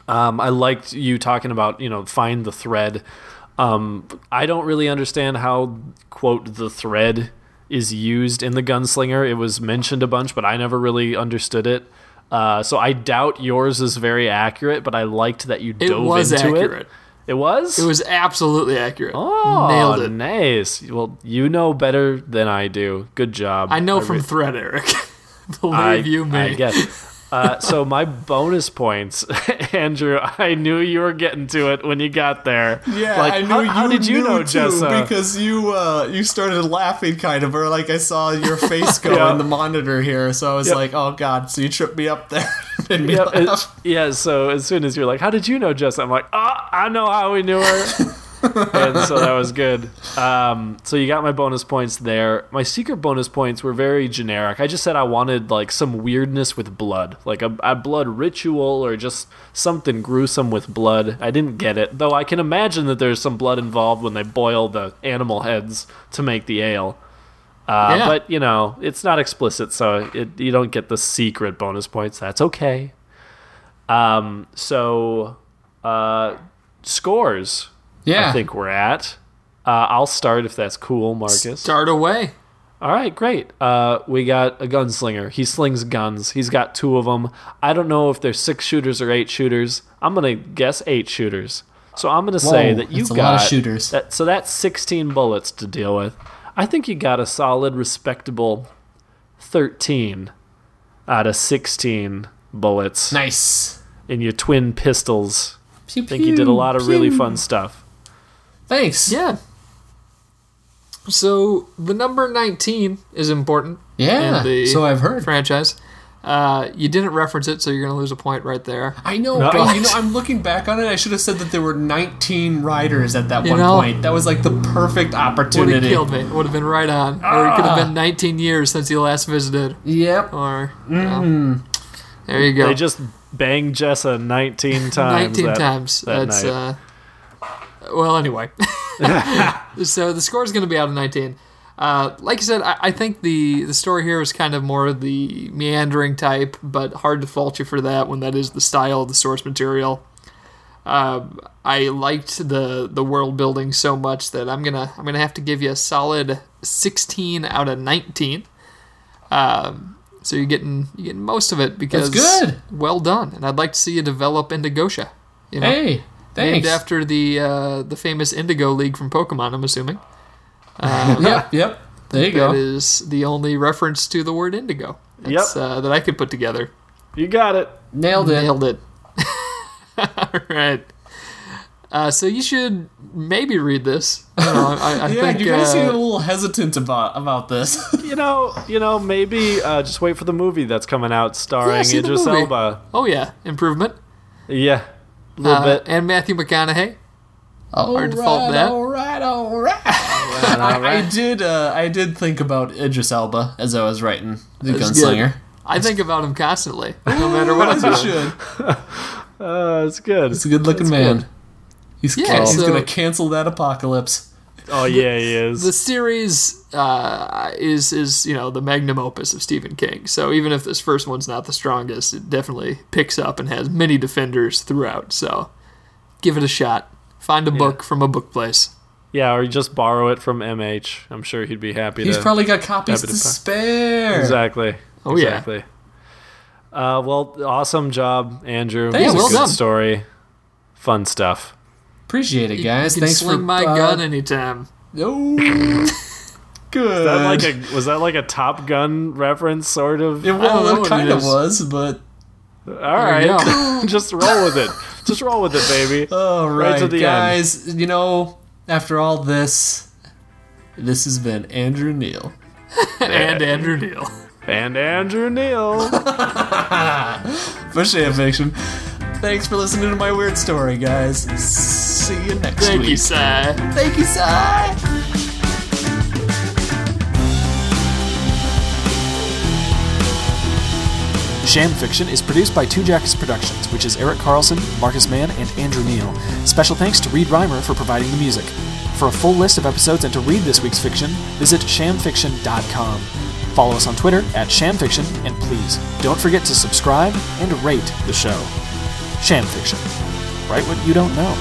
Um, I liked you talking about you know find the thread. Um, I don't really understand how quote the thread is used in the gunslinger. It was mentioned a bunch, but I never really understood it. Uh, so I doubt yours is very accurate, but I liked that you It dove was into accurate. it. It was. It was absolutely accurate. Oh, Nailed it. nice. Well, you know better than I do. Good job. I know from thread, Eric. Believe I, you me. I guess. Uh, so my bonus points, Andrew. I knew you were getting to it when you got there. Yeah, Like, I knew how, you how did you know, Jessa? because you uh, you started laughing kind of, or like I saw your face go Yeah. in the monitor here, so I was Yep. like, oh god, so you tripped me up there, made me yeah, laugh. it- yeah. So as soon as you're like, "How did you know Jess?" I'm like, "Oh, I know how we knew her," and so that was good. Um, so you got my bonus points there. My secret bonus points were very generic. I just said I wanted like some weirdness with blood, like a, a blood ritual or just something gruesome with blood. I didn't get it, though. I can imagine that there's some blood involved when they boil the animal heads to make the ale. Uh, Yeah. But you know, it's not explicit, so it, you don't get the secret bonus points. That's okay. Um, so uh, scores. Yeah, I think we're at. Uh, I'll start if that's cool, Marcus. Start away. All right, great. Uh, we got a gunslinger. He slings guns. He's got two of them. I don't know if they're six shooters or eight shooters. I'm gonna guess eight shooters. So I'm gonna say that you that's a got lot of shooters. That, so that's 16 bullets to deal with. I think you got a solid, respectable 13 out of 16 bullets nice. in your twin pistols. Pew, I think you did a lot of really fun stuff. Thanks. Yeah. So the number 19 is important Yeah, in the so I've heard. franchise. Uh, you didn't reference it, so you're going to lose a point right there. I know, No. but you know, I'm looking back on it. I should have said that there were 19 riders at that You one know- point. That was like the perfect opportunity. Would have killed me. Would have been right on. Or it could have been 19 years since you last visited. Yep. Or, well, there you go. They just banged Jessa 19 times. 19 that- times. that That's night. uh well anyway. so the score is going to be out of 19. Uh, like I said, I, I think the the story here is kind of more of the meandering type, but hard to fault you for that when that is the style of the source material. Um, I liked the the world building so much that I'm gonna I'm gonna have to give you a solid 16 out of 19. Um, so you're getting you're getting most of it because good. Well done, and I'd like to see you develop Indigosha. You know, Hey, named after the uh, the famous Indigo League from Pokemon. I'm assuming yep, yep. There you that go. is the only reference to the word indigo. That's, Yep. uh, that I could put together. You got it. Nailed it. Nailed it. All right. Uh, so you should maybe read this. I, know, I, I Yeah, think you guys uh, seem a little hesitant about about this. You know, you know, maybe uh, just wait for the movie that's coming out starring Yeah, Idris. Elba. Oh yeah, improvement. Yeah, a little Uh, bit. and Matthew McConaughey. all Hard to fault that. All right, all right. I, I did. Uh, I did think about Idris Elba as I was writing the That's Gunslinger. I think about him constantly, no matter what I'm As you should. Uh, it's good. He's a good-looking man. He's Yeah, he's so- gonna cancel that apocalypse. Oh yeah, he is. the series uh, is is you know the magnum opus of Stephen King. So even if this first one's not the strongest, it definitely picks up and has many defenders throughout. So give it a shot. Find a book from a book place. yeah, or you just borrow it from MH. I'm sure he'd be happy He's to. probably got copies Happy to to spare. exactly. Oh, yeah. exactly. Uh, well, awesome job, Andrew. Thanks. Yeah, well good done. story. Fun stuff. Appreciate it, guys. you can Thanks sling for my uh, gun anytime. Oh, good. That like a was that like a Top Gun reference, sort of? it, I well, it kind of was, but All There right, you go. just roll with it. Just roll with it, baby. All right, to the end. guys. You know, after all this, this has been Andrew Neal. and Andrew Neal. And Andrew Neal. for Sham Fiction. Thanks for listening to my weird story, guys. See you next time. Thank week. you, Sai. Thank you, Sai. Sham Fiction is produced by Two Jackets Productions, which is Eric Carlson, Marcus Mann, and Andrew Neal. Special thanks to Reed Reimer for providing the music. For a full list of episodes and to read this week's fiction, visit shamfiction.com. Follow us on Twitter at shamfiction, and please don't forget to subscribe and rate the show. Sham Fiction. Write what you don't know.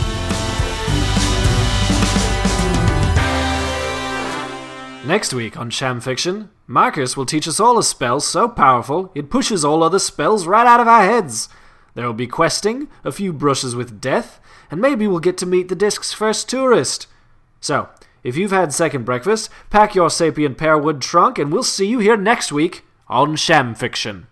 Next week on Sham Fiction, Marcus will teach us all a spell so powerful it pushes all other spells right out of our heads. There will be questing, a few brushes with death, and maybe we'll get to meet the disc's first tourist. So, if you've had second breakfast, pack your sapient pearwood trunk and we'll see you here next week on Sham Fiction.